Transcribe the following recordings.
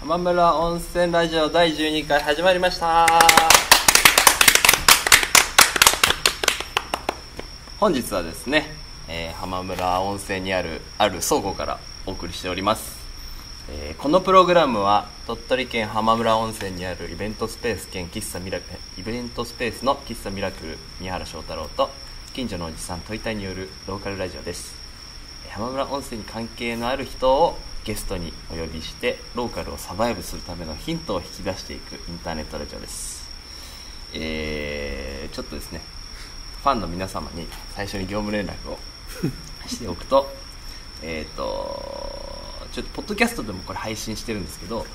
浜村温泉ラジオ第12回始まりました。本日はですね、えー浜村温泉にあるある倉庫からお送りしております、えーこのプログラムは鳥取県浜村温泉にあるイベントスペース兼喫茶ミラクイベントスペースの喫茶ミラクル宮原翔太郎と近所のおじさんトイタによるローカルラジオです。浜村温泉に関係のある人をゲストにお呼びしてローカルをサバイブするためのヒントを引き出していくインターネットラジオです。えー、ちょっとですねファンの皆様に最初に業務連絡を しておくとえっとちょっとポッドキャストでもこれ配信してるんですけど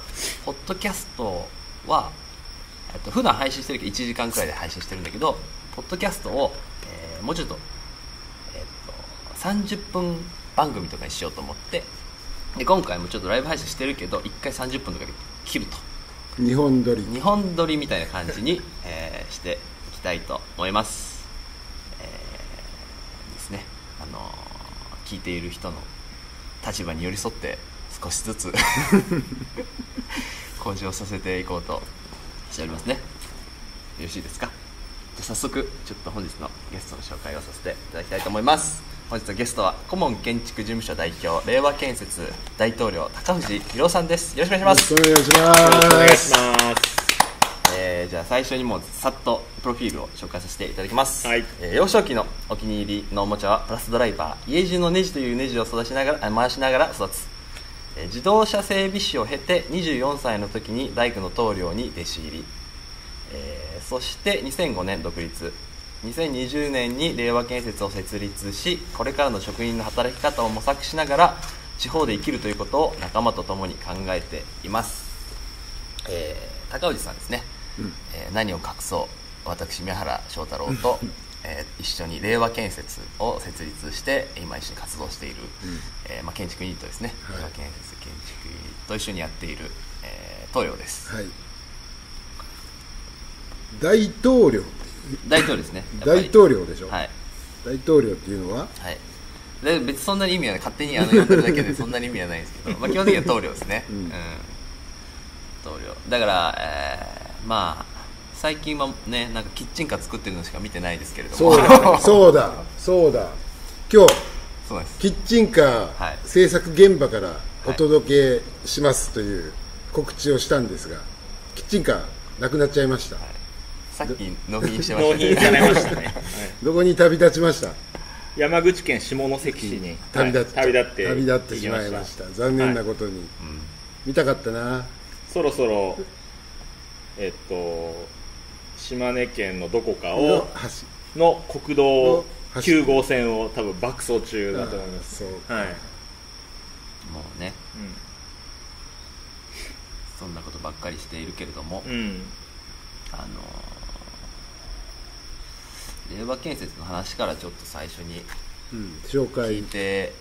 ポッドキャストはえっと普段配信してるけど1時間くらいで配信してるんだけどポッドキャストを、えーもうちょっとえっと30分番組とかにしようと思ってで今回もちょっとライブ配信してるけど1回30分とかで切ると。日本撮り。日本撮りみたいな感じに、えーしていきたいと思います、あのー聞いている人の立場に寄り添って少しずつ 向上させていこうとしておりますね。よろしいですか？じゃあ早速ちょっと本日のゲストの紹介をさせていただきたいと思います。本日のゲストは顧問建築事務所代表令和建設大統領高藤博夫さんです。よろしくお願いします。よろしくお願いしお願いますします。えーじゃあ最初にもうさっとプロフィールを紹介させていただきます、はい。えー幼少期のお気に入りのおもちゃはプラスドライバー家中のネジというネジを育ちながらあ回しながら育つ、えー自動車整備士を経て24歳の時に大工の棟梁に弟子入り、えーそして2005年独立。2020年に令和建設を設立しこれからの職人の働き方を模索しながら地方で生きるということを仲間と共に考えています。えー高氏さんですね、えー何を隠そう？私宮原翔太郎と、えー一緒に令和建設を設立して今一緒に活動している、えーまあ、建築ユニットですね、はい。令和建設建築ユニットと一緒にやっている、えー、棟梁です、はい。大統領。大統領ですね。大統領でしょ、はい。大統領っていうのは？はい。で別にそんなに意味はない。勝手にあの呼んでるだけでそんなに意味はないんですけど、まあ、基本的には棟梁ですね。うん。棟梁だから、えーまあ最近はねなんかキッチンカー作ってるのしか見てないですけれども。そうだ そうだ。そうだ。今日そうです。キッチンカはいー制作現場からお届けしますという告知をしたんですがキッチンカーなくなっちゃいました。さっき納品してました。納品されましたね。はい。どこに旅立ちました？山口県下関市に。旅立っはい。旅立って旅立ってしまいました。残念なことに、見たかったな。そろそろえっと島根県のどこかのを橋の国道走る9号線を多分爆走中だと思います。そうはい。もうねそんなことばっかりしているけれども、うん。うん。あのー令和建設の話からちょっと最初に聞介いて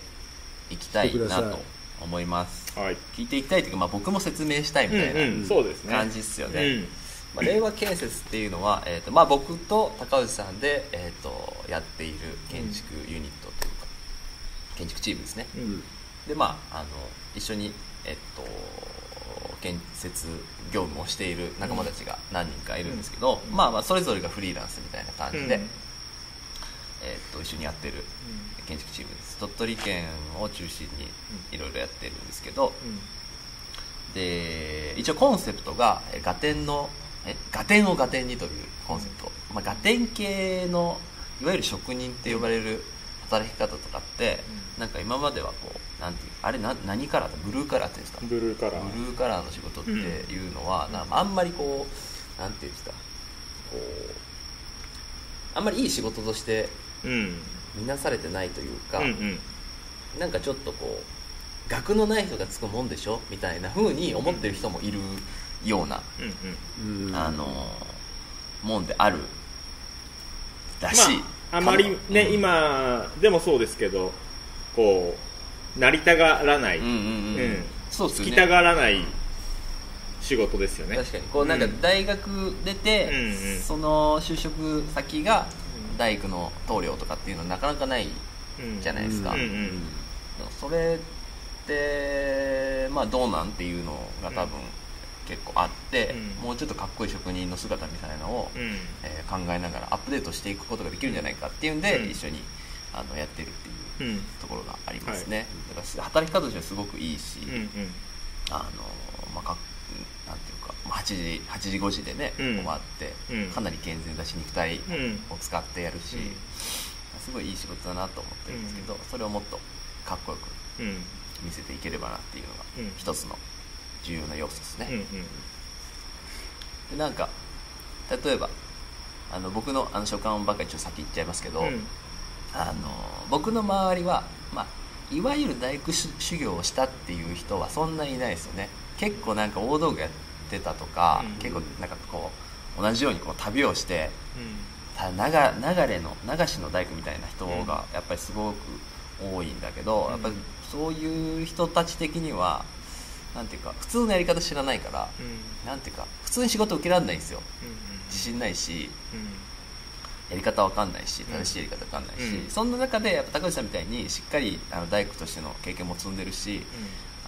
いきたいなと思いますはい。聞いていきたいというか、まあ、僕も説明したいみたいな、うんうん、そうですね。感じっすよねうん。まあ、令和建設っていうのは、えーとまあ、僕と高内さんで、えー、とやっている建築ユニットというか、建築チームですね、うん。でまああの一緒に、えっと建設業務をしている仲間たちが何人かいるんですけど、まあまあそれぞれがフリーランスみたいな感じで、うん。えっと一緒にやってる建築チームです。鳥取県を中心にいろいろやってるんですけど、で一応コンセプトがえガテンのえガテンをガテンにというコンセプト、まあ、ガテン系のいわゆる職人って呼ばれる働き方とかって、なんか今まではこうなんていうあれな何カラーだ？ブルーカラーっていうんですか？ブルーカラー。ブルーカラーの仕事っていうのは、なんかあんまりこうなんていうんですか？こうあんまりいい仕事としてうん。見なされてないというか、うんうん。なんかちょっとこう学のない人がつくもんでしょ？みたいな風に思ってる人もいるような、うんうん。うんあのもんである。らしい、まあ、あまりね、今でもそうですけどこうなりたがらない、うんうんうん、うん。そうっすよね。つきたがらない仕事ですよね。確かに。こうなんか大学出て、うんうん。その就職先が大工の棟梁とかっていうのはなかなかないうん。じゃないですか、うんうんそれってまあどうなんっていうのが多分結構あって、うん。もうちょっとかっこいい職人の姿みたいなのを、うん。えー考えながらアップデートしていくことができるんじゃないかっていうんで、うん。一緒にあのやってるっていううん。ところがありますね、だから働き方としてはすごくいいし、うんうん。あのまあかなんていうかまあ8時8時5時でね、うん。終わって、うん。かなり健全だし肉体うん。を使ってやるし、うん。すごいいい仕事だなと思ってるんですけど、それをもっとかっこよくうん。見せていければなっていうのがうん。一つの重要な要素ですね、うんうん。でなんか例えばあの僕のあの所感ばっかりちょっと先言っちゃいますけど、うん。あの僕の周りは、まあ、いわゆる大工修修行をしたっていう人はそんなにいないですよね。結構なんか大道具やってたとか、うん。結構なんかこう同じようにこう旅をしてうた流流れの流しの大工みたいな人がやっぱりすごく多いんだけど、うん。やっぱりそういう人たち的にはなんていうか普通のやり方知らないから、ん。なんていうか普通に仕事受けられないんですよ。うん自信ないしうん。やり方わかんないし正しいやり方わかんないし、うん。そんな中でやっぱ高橋さんみたいにしっかりあの大工としての経験も積んでるし、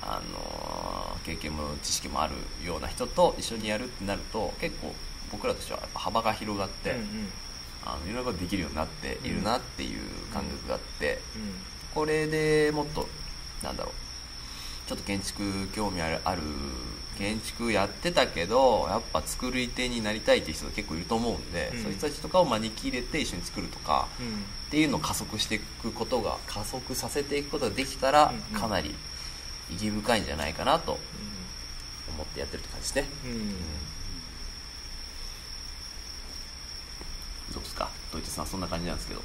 あの経験も知識もあるような人と一緒にやるってなると結構僕らとしてはやっぱ幅が広がって、うんうん。あのいろんなことできるようになっているなっていう感覚があって、うん。これでもっとなんだろうちょっと建築興味あるある建築やってたけどやっぱ作り手になりたいっていう人が結構いると思うんで、うん。そういう人たちとかを招き入れて一緒に作るとかうん。っていうのを加速していくことが加速させていくことができたら、うんうん。かなり意義深いんじゃないかなと思ってやってるって感じですね、うん。うん。どうですか？ドイツさんそんな感じなんですけど。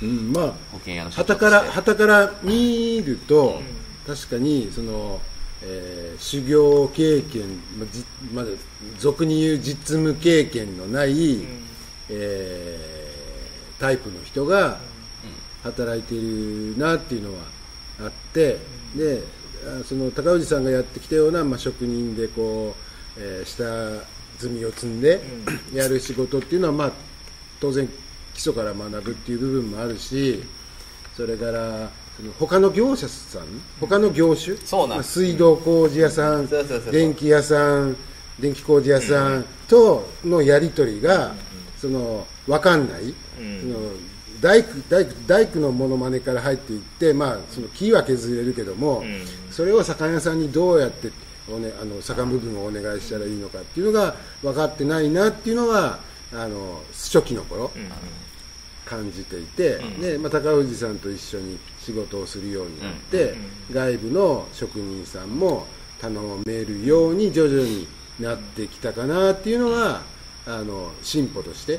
うん、まあ保険屋の社長旗からとして。旗から見ると、確かにその、えー修行経験、まあじまだ俗に言う実務経験のない、えータイプの人が働いているなっていうのはあって、であその高氏さんがやってきたような、まあ、職人でこう、えー下積みを積んで、やる仕事っていうのは、まあ、当然基礎から学ぶっていう部分もあるしそれから他の業者さん他の業種、そうなんまあ水道工事屋さん電気屋さん電気工事屋さんとのやり取りが、その分かんない、ん。その大工大工大工のモノマネから入っていって、まあ、その木は削れるけども、ん。それを魚屋さんにどうやってお、ね、あの坂部分をお願いしたらいいのかっていうのが分かってないなっていうのはあの初期の頃、感じていて、でまあ、高氏さんと一緒に仕事をするようになって、外部の職人さんも頼めるように徐々になってきたかなっていうのがあの進歩として、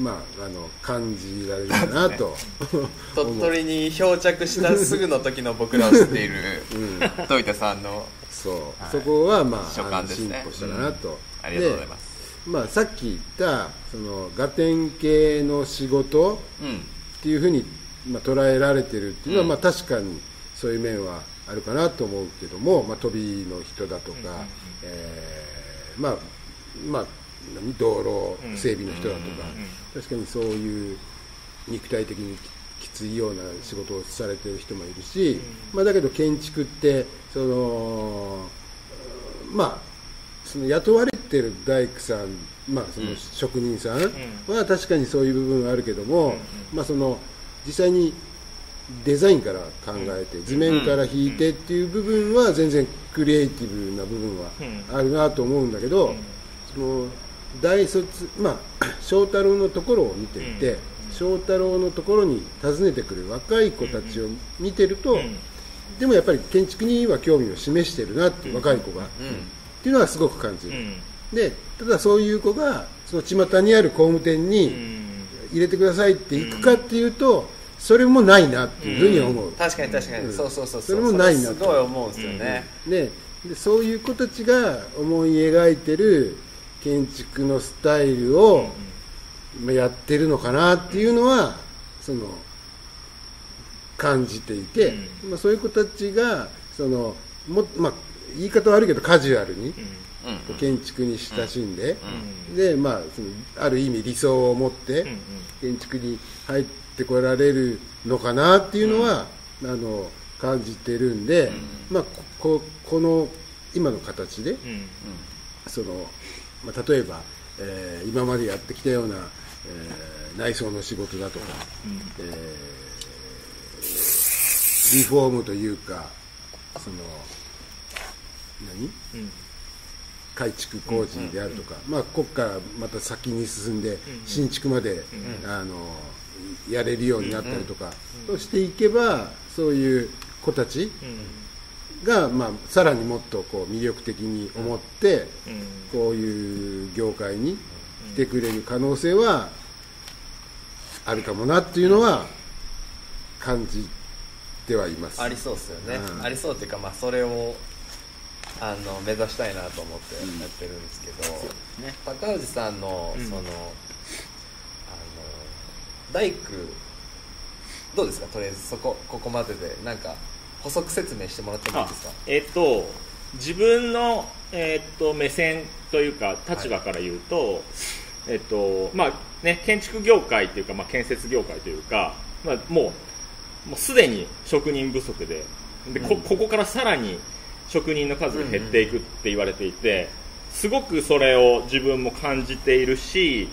まあ、あの感じられるかなと 鳥取に漂着したすぐの時の僕らを知っている トイタさんのそう、はい。そこは、まあ、進歩したかなと、ありがとうございます。でまあ、さっき言ったそのガテン系の仕事うん。っていうふうに、まあ、捉えられてるっていうのは、うん。まあ、確かにそういう面はあるかなと思うけども、まあ、飛びの人だとか、えーまあまあ何？道路整備の人だとか、確かにそういう肉体的にききついような仕事をされてる人もいるし、まあ、だけど建築ってそのまあその雇われてる大工さん、まあ、その職人さんは確かにそういう部分はあるけども、まあ、その実際にデザインから考えて図面から引いてっていう部分は全然クリエイティブな部分はあるなと思うんだけど、その大卒、まあ、翔太郎のところを見ていて、翔太郎のところに訪ねてくる若い子たちを見てると、でもやっぱり建築には興味を示してるなって、若い子が、っていうのはすごく感じる、でただそういう子がその巷にある工務店に入れてくださいって行くかっていうと、それもないなっていうふうに思う、確かに確かに、うん。そうそうそうそれもないなすごい思うんですよね、ね、でそういう子たちが思い描いてる建築のスタイルを、まあやってるのかなっていうのはその感じていて、まあ、そういう子たちがそのも、まあ、言い方悪いけどカジュアルにうん建築に親しんで、うんでまあ、そのある意味理想を持ってうん建築に入ってこられるのかなっていうのは、あの感じてるんで、まあ、こここの今の形でその、まあ、例えば、えー今までやってきたような、えー内装の仕事だとか、えーリフォームというかその何？うん改築工事であるとか、まあ、ここからまた先に進んで新築まで、あのやれるようになったりとか、としていけばそういう子たちが、まあ、さらにもっとこう魅力的に思って、こういう業界に来てくれる可能性はあるかもなっていうのは感じてはいます。ありそうですよね、うん。ありそうっていうか、まあ、それをあの目指したいなと思ってやってるんですけど、ね。高氏さんのうん。その、あの大工どうですか？とりあえずそこここまでで。なんか補足説明してもらってもいいあですか？えっと自分の、えっと目線というか立場から言うと、えっとまあね建築業界というか、まあ、建設業界というか、まあ、もうもうすでに職人不足ででこここからさらに職人の数が減っていくって言われていて、すごくそれを自分も感じているし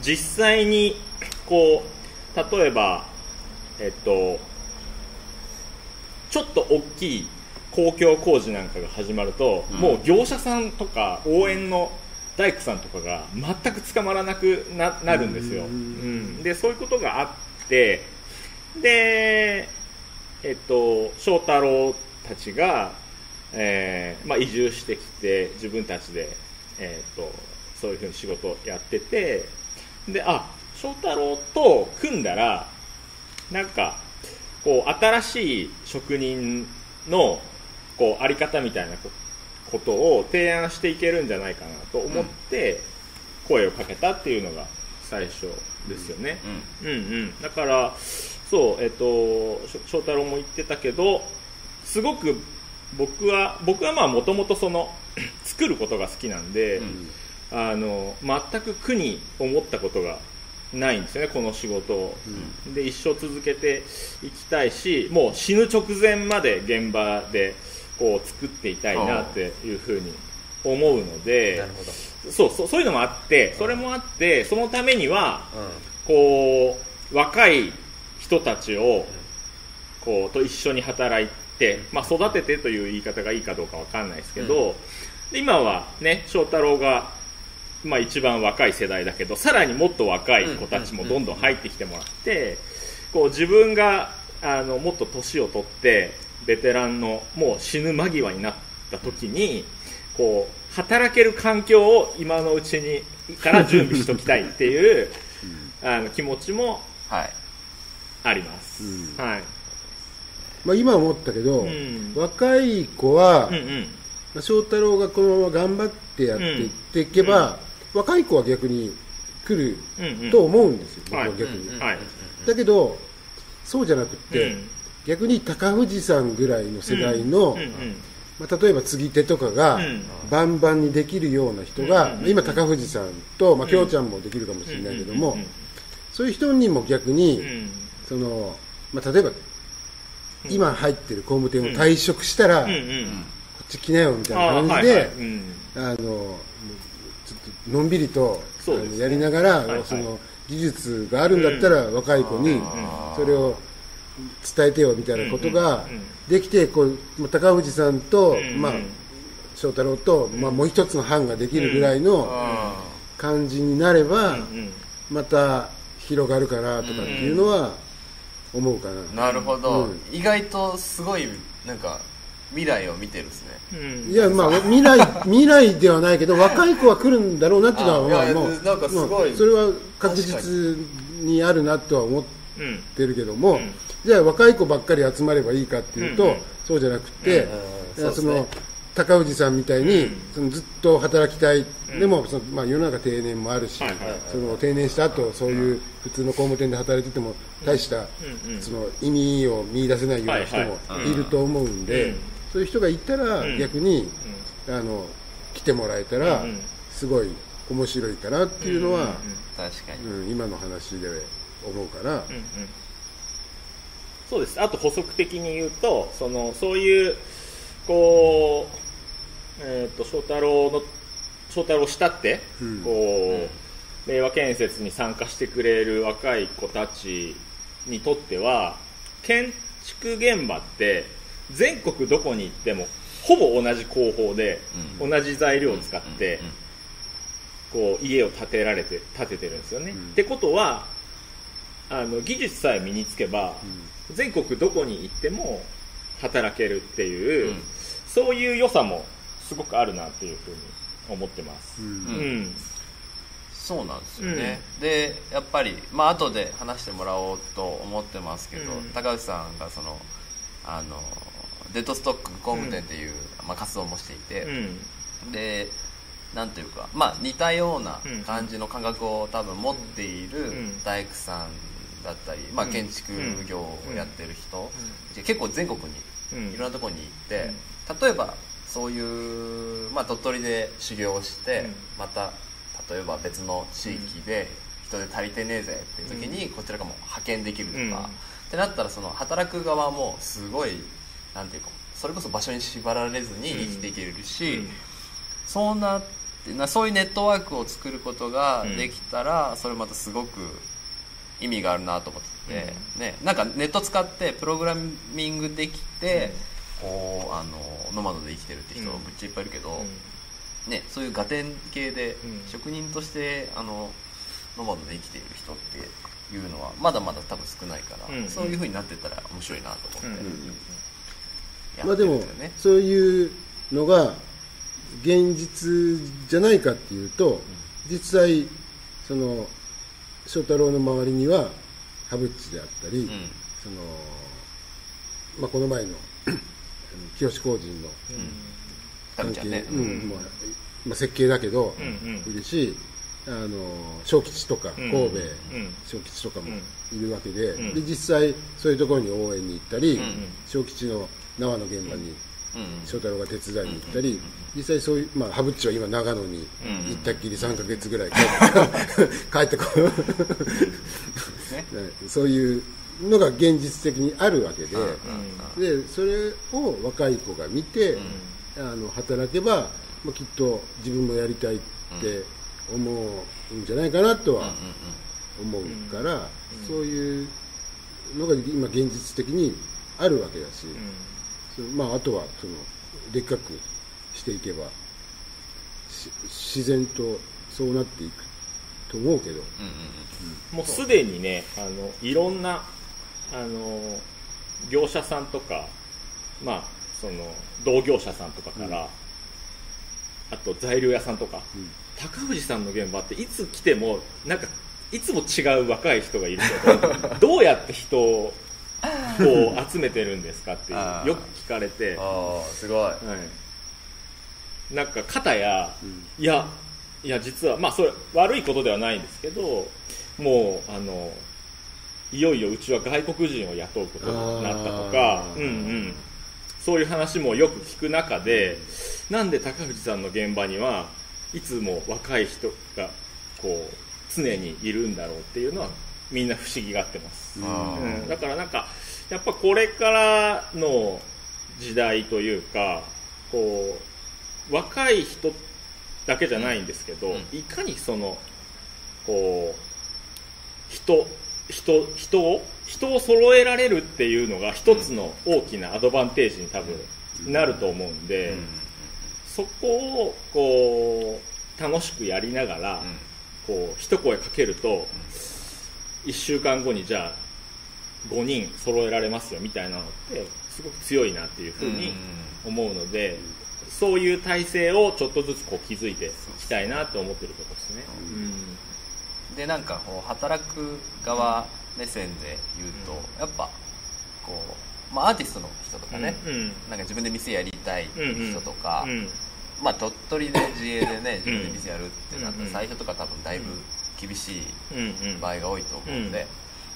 実際にこう例えばえっとちょっと大きい公共工事なんかが始まると、もう業者さんとか応援の大工さんとかが全く捕まらなくななるんですよ、うん。でそういうことがあってでえっと翔太郎たちが、えーまあ、移住してきて自分たちで、えっとそういうふうに仕事をやっててであ翔太郎と組んだらなんかこう新しい職人のこうあり方みたいなこことを提案していけるんじゃないかなと思って声をかけたっていうのが最初ですよね、うんうん、だからそうえっ、としょ翔太郎も言ってたけどすごく僕は僕はまあもともとその 作ることが好きなんで、あの全く苦に思ったことがないんですよねこの仕事を、で一生続けていきたいしもう死ぬ直前まで現場でこう作っていたいなっていうふうに思うのでそうそうそういうのもあってそれもあってそのためにはうこう若い人たちをこうと一緒に働いて、まあ、育ててという言い方がいいかどうかわかんないですけど、で今はね翔太郎が、まあ、一番若い世代だけどさらにもっと若い子たちもどんどん入ってきてもらってこう自分があのもっと年を取ってベテランのもう死ぬ間際になった時にこう働ける環境を今のうちにから準備しておきたいっていう あの気持ちもんはい。あります、うん。はい、まあ、今思ったけど、うん。若い子は、うんうん。まあ翔太郎がこのまま頑張ってやっていっていけば、若い子は逆に来るうんうん。と思うんですよ、僕はい。は逆に、はい。だけどそうじゃなくって、うん。逆に高藤さんぐらいの世代の、うんうんまあ、例えば継ぎ手とかが、うん。バンバンにできるような人が、うん今高藤さんと、まあ、京ちゃんもできるかもしれないけども、うんうん。そういう人にも逆に、うん。そのまあ、例えば、今入ってる工務店を退職したら、こんっち来なよみたいな感じで、あのちょっとのんびりと、ね。あのやりながら、はいはい。その技術があるんだったら、若い子にそれを伝えてよみたいなことができてこうまあ高藤さんと、うんまあ、翔太郎と、まあ、もう一つの班ができるぐらいの感じになれば、うん。また広がるかなとかっていうのは思うかな。なるほど、うん。意外とすごいなんか未来を見てるですね。うん。いやまあ未来未来ではないけど若い子は来るんだろうなっていうのはあいやまあもうなんかすごい。まあそれは確実にあるなとは思ってるけども、うん。じゃあ若い子ばっかり集まればいいかっていうと、うんうん。そうじゃなくて、うんいやその高氏さんみたいに、うん。そのずっと働きたい、うん。でもその、まあ、世の中定年もあるし、はいはいはい。その定年した後そういう普通の工務店で働いてても大した、うんうん。その意味を見出せないような人もはいると思うんで、うん。そういう人がいたら、うん。逆にあの来てもらえたら、すごい面白いかなっていうのは、確かに、うん今の話で思うから、うんうん。そうです。あと補足的に言うとそのそういうこう、えー、と翔太郎の翔太郎を慕って、うん。こう令和建設に参加してくれる若い子たちにとっては建築現場って全国どこに行ってもほぼ同じ工法で、うん。同じ材料を使って、うん。うん。こう家を建てられて建ててるんですよね、うん。ってことはあの技術さえ身につけば、全国どこに行っても働けるっていう、うん。そういう良さもすごくあるなっていうふうに思ってます、うん。うん。そうなんですよね、でやっぱりまあ後で話してもらおうと思ってますけど、うん。高橋さんがそのあのデッドストック工務店っていう、まあ、活動もしていて、うん。でなんていうか、まあ、似たようなうん感じの感覚を多分持っているん。大工さんだったり、まあ、うん。建築業をやってる人、結構全国にうん。いろんなところに行って、例えばそういう、まあ、鳥取で修行をして、うん。また例えば別の地域で人で足りてねえぜっていう時にこちらがもう派遣できるとか、うん。ってなったらその働く側もすごいなんていうかそれこそ場所に縛られずに生きていけるし、うん。そうなってなそういうネットワークを作ることができたら、それまたすごく意味があるなと思ってて、ね、なんかネット使ってプログラミングできて、こうあのノマドで生きてるって人うん。めっちゃいっぱいいるけど、うん。ね、そういうガテン系でうん。職人としてあのノマドで生きている人っていうのはまだまだ多分少ないから、うん。そういう風になってったら面白いなと思って、うん。やまあでも。そういうのが現実じゃないかっていうと実際その翔太郎の周りにはハブッチであったり、うん。そのまあ、この前の清志工人のタミちゃん。ね、うん。まあまあ、設計だけど、うんうん。いるしあの小吉とかうん。神戸、うん。小吉とかもいるわけで,、うん。で実際そういうところに応援に行ったり、うん小吉の縄の現場にうん翔太郎が手伝いに行ったり、実際そういう、まあ、ハブッチは今長野にうん行ったっきり3ヶ月ぐらい帰って こね。う そういうのが現実的にあるわけで、うん。でそれを若い子が見て、あの働けば、まあ、きっと自分もやりたいって思うんじゃないかなとは思うから、そういうのが今現実的にあるわけだし、まあ、あとはそのでっかくしていけばし自然とそうなっていくと思うけど、もうすでにねあのいろんなあの業者さんとか、まあ、その同業者さんとかから、あと材料屋さんとか、うん。高藤さんの現場っていつ来てもなんかいつも違う若い人がいるけど どうやって人をこう集めてるんですかってよく聞かれて、ああすごい。はい、なんか肩や、うん。いやいや実はまあそれ悪いことではないんですけどもうあのいよいようちは外国人を雇うことになったとかうんうん、そういう話もよく聞く中でなんで高藤さんの現場にはいつも若い人がこう常にいるんだろうっていうのはみんな不思議がってます、うん、だからなんかやっぱこれからの時代というかこう若い人だけじゃないんですけど、うん。いかにそのこう人人人を人を揃えられるっていうのが一つの大きなアドバンテージに多分なると思うんで、うん。そこをこう楽しくやりながら、こう一声かけると、1週間後にじゃあ5人揃えられますよみたいなのってすごく強いなっていうふうに思うので、そういう体制をちょっとずつこう築いていきたいなと思ってるところですね。でなんかこう働く側目線で言うと、やっぱこうまあ、アーティストの人とかね、うんうん。なんか自分で店やりたい人とか、うんまあ、鳥取で自営でね自分で店やるってなったうんうん。ら最初とか多分だいぶ厳しいうんうん場合が多いと思うんで,、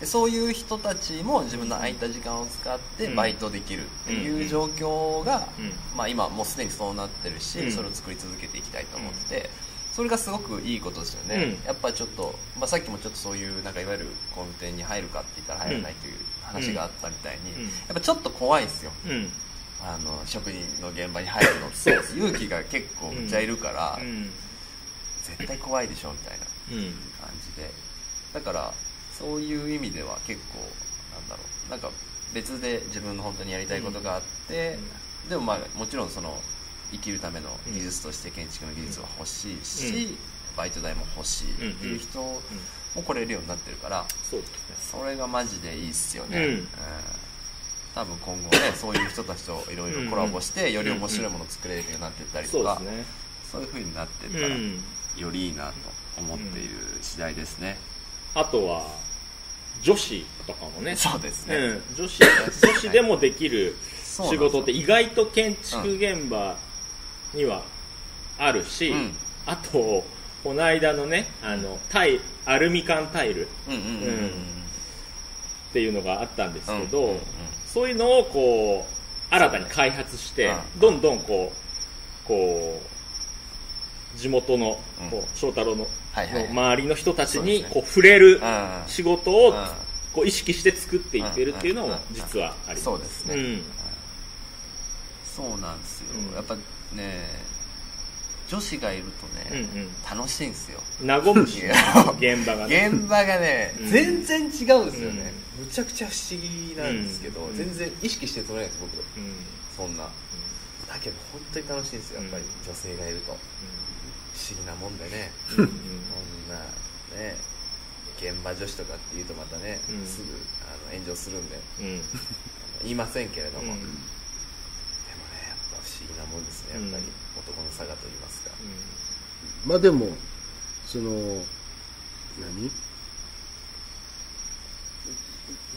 でそういう人たちも自分の空いた時間を使ってうん。バイトできるっていう状況が、うんまあ、今もうすでにそうなってるし、うん。それを作り続けていきたいと思ってて、それがすごくいいことですよね、うん。やっぱちょっと、まあ、さっきもちょっとそういうなんかいわゆるコンテに入るかって言ったら入らないという話があったみたいに、うん。やっぱちょっと怖いですよ。うん。あの職人の現場に入るのって。勇気が結構めっちゃいるから、うん。絶対怖いでしょみたいなうん。感じで。だからそういう意味では結構なんだろう。なんか別で自分の本当にやりたいことがあって、でもまあもちろんその生きるための技術として建築の技術は欲しいし、バイト代も欲しいっていう人も来れるようになってるからそれがマジでいいっすよね、うん。多分今後ねそういう人たちといろいろコラボしてより面白いものを作れるようになっていったりとか、そうですね。そういう風になっていったらうん。よりいいなと思っている次第ですね、あとは女子とかもね。そうですね、うん、女子女子でもできる仕事って意外と建築現場にはあるし、うん。あとこの間のねあのタイアルミ缶タイル。っていうのがあったんですけど、うんうんうんそういうのをこう新たに開発して、うん。どんどんこうこう地元のうん。こう翔太郎の,、周りの人たちにこう触れるうん。仕事をうん。こう意識して作っていってるっていうのも実はあります。そうですね、うん。そうなんですよ、うん。やっぱね女子がいるとね、うんうん。楽しいんですよ。和むし 現場がね。現場がね、うん。全然違うんですよね、むちゃくちゃ不思議なんですけど、うん。全然意識して撮れないです僕。うん。そんな。だけど本当に楽しいんですよやっぱり、うん。女性がいると。不思議なもんでね。うんうん。こんなね現場女子とかって言うとまたね、うん。すぐあの炎上するんで。うん。言いませんけれども、うんでもねやっぱ不思議なもんですねやっぱり、うん。男の差がと言いますか、まあでもその何？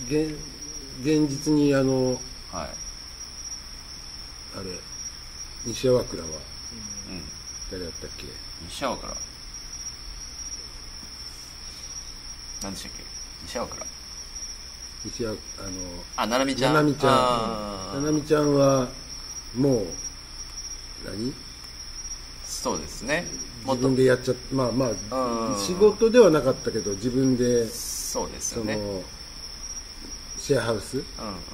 現現実にあのはい、あれ西粟倉はうん、誰だったっけ？西粟倉。何でしたっけ？西粟倉。西粟あのあななみちゃん。ななみちゃん。ななみちゃんはもう何？そうですね。も自分でやっちゃっまあまうん。あ仕事ではなかったけど自分でそうですよね、シェアハウス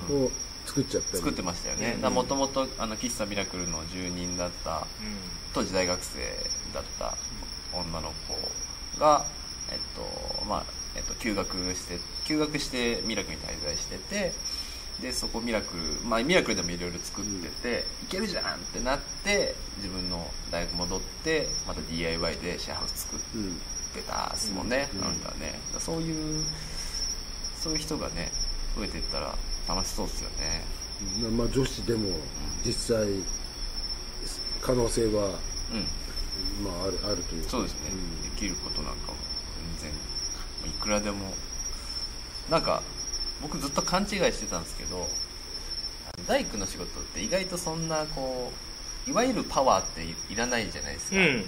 うんうん、を作っちゃったり。作ってましたよね。もともと喫茶ミラクルの住人だった当時大学生だった女の子が、えっとまあえっと、休学して休学してミラクルに滞在しててでそこミラクル、まあ、ミラクルでもいろいろ作ってて、いけるじゃんってなって自分の大学戻ってまた DIY でシェアハウス作っうんてたですもんね、うん。なんかね。そういうそういう人がね増えていったら楽しそうですよね。まあ女子でも実際可能性はうん。まああるあるというか。そうですね、うん。できることなんかも全然。いくらでも。なんか僕ずっと勘違いしてたんですけど大工の仕事って意外とそんなこういわゆるパワーっていいらないじゃないですか、うん。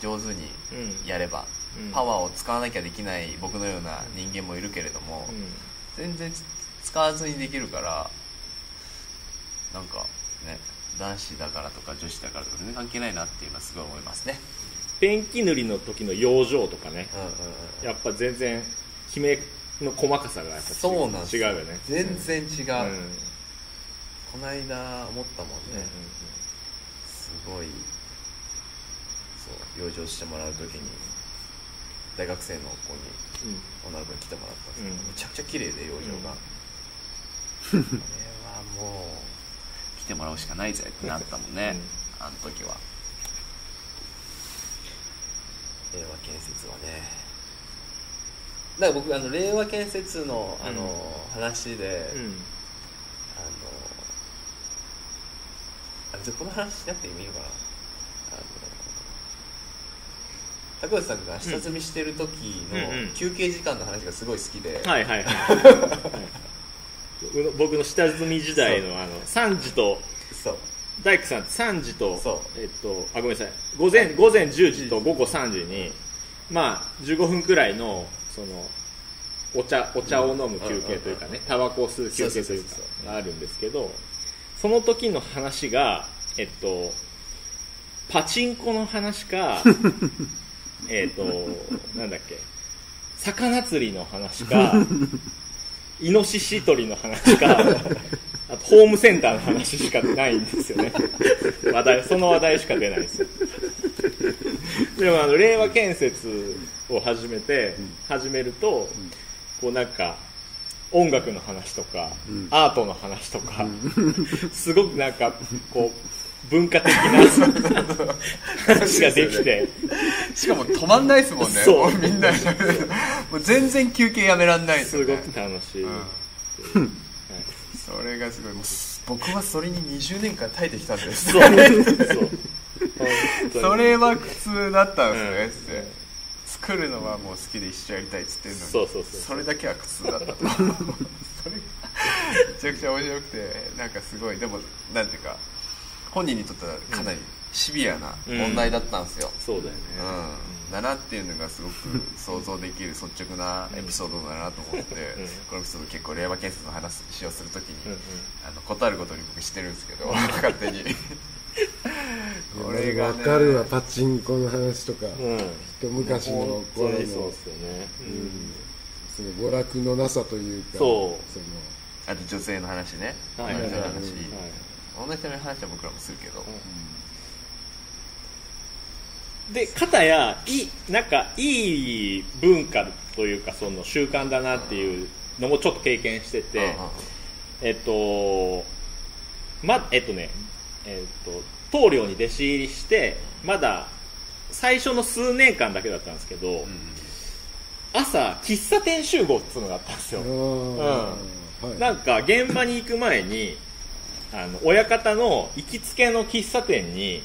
上手にうん。やれば、うん。パワーを使わなきゃできない僕のような人間もいるけれども、うん。全然つ使わずにできるからなんかね男子だからとか女子だからとか全然関係ないなっていうのはすごい思いますね。ペンキ塗りの時の養生とかね。うんうんうんやっぱ全然きめの細かさがやっぱ違そうなん違うよ。ね全然違う、うん。うんこの間思ったもんね、すごいそう養生してもらう時に大学生の子にうん。女の子に来てもらったんですけど、うん。めちゃくちゃ綺麗で養生が、うん。これはもう来てもらうしかないぜってなったもんね、あの時は。令和建設はねだから僕あの令和建設のあの、話で、うん。あのあこの話しなくていいのかな。あの高橋さんが下積みしてる時うんうんうん。の休憩時間の話がすごい好きで、はいはいはい。僕の下積み時代のあの3時とそう。大工さんって3時とそう。えっとあごめんなさい。午前午前10時と午後3時にまあ15分くらいのそのお茶お茶を飲む休憩というかねタバコを吸う休憩というかがあるんですけどその時の話がえっとパチンコの話か えっとなんだっけ魚釣りの話か イノシシ取りの話かあとホームセンターの話しかないんですよね。話題その話題しか出ないんです。よでもあの令和建設を始めて、始めると、こうなんか音楽の話とか、アートの話とか、すごくなんかこう文化的な 話ができて。しかも止まんないですもんね。そう。もみんな。もう全然休憩やめらんないですね。ごく楽しい、うん。それがすごい。もう僕はそれに20年間耐えてきたんです。そう。それは苦痛だったんですね、うん。つって作るのはもう好きで一緒やりたいっつってんのにそうそうそうそれだけは苦痛だった。と それがめちゃくちゃ面白くてなんかすごいでもなんていうか本人にとってはかなりシビアな問題だったんですよ、そうだよね、うん、だなっていうのがすごく想像できる率直なエピソードだなと思って、うん。このエピソード結構令和建設の話をするときに、うんうん。あの断ることに僕してるんですけど 勝手にこれが、ね、分かるわパチンコの話とか、うん。一昔の頃の。にそうですよね、その娯楽のなさというか。そう。その。あと女性の話ね、はい。女性の話、はい。女性の話は僕らもするけど、で片やいいなんかいい文化というかその習慣だなっていうのもちょっと経験してて、えっとまえっとねえっと棟梁に弟子入りしてまだ最初の数年間だけだったんですけど、うん朝喫茶店集合っていうのがあったんですよ、あーはいなんか現場に行く前にあの親方の行きつけの喫茶店に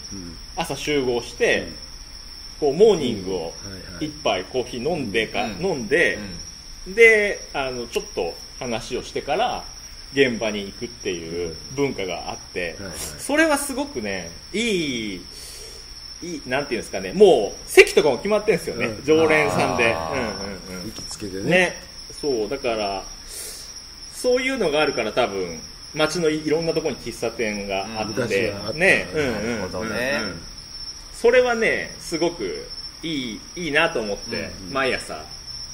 朝集合して、こうモーニングをはいはい一杯コーヒー飲んでか、飲んで、であのちょっと話をしてから現場に行くっていう文化があって、はいはい。それはすごくねいいいいなんていうんですかねもう席とかも決まってるんですよね、うん。常連さんで、うんうんうん。行きつけでね。ね、そう、だから、そういうのがあるから多分、街のいろんなところに喫茶店があうんって、昔はあった。ね、なうんうん。るほどね。うんうんそれはね、すごくいい、いいなと思って、うん。毎朝、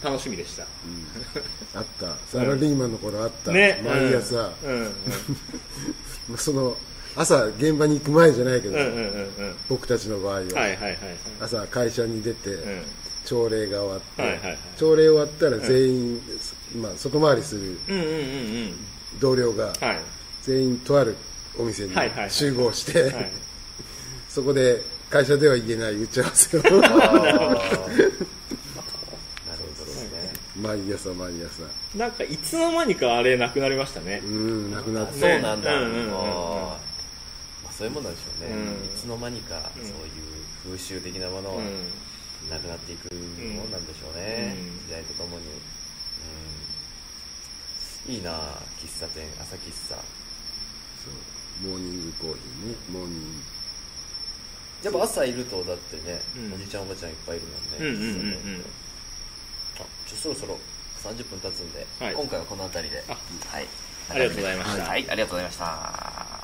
楽しみでした。あった。サラリーマンの頃あった、ね、毎朝、その朝現場に行く前じゃないけど。僕たちの場合は。朝会社に出て、うん、朝礼が終わって、朝礼終わったら全員、まあ、外回りする。同僚がはい。全員とあるお店に集合して、はい。そこで会社では言えない打ち合わせを あーなるほどですね毎朝毎朝。なんか、いつの間にかあれなくなりましたね。う。んなくなって、そうなんだ、うんうんうん。うんまあ、そういうもんなんでしょうね、うん。いつの間にかそういう風習的なものはうん。なくなっていくもんなんでしょうね、うん。時代とともに、うん、いいなあ喫茶店。朝喫茶。そう。モーニングコーヒーね。モーニング。やっぱ朝いるとだってね、うん。おじちゃんおばちゃんいっぱいいるうんうんうんもん。ね、うん。あちょそろそろ30分経つんで、はい。今回はこの辺りで。あ。はい。ありがとうございました。はい。ありがとうございました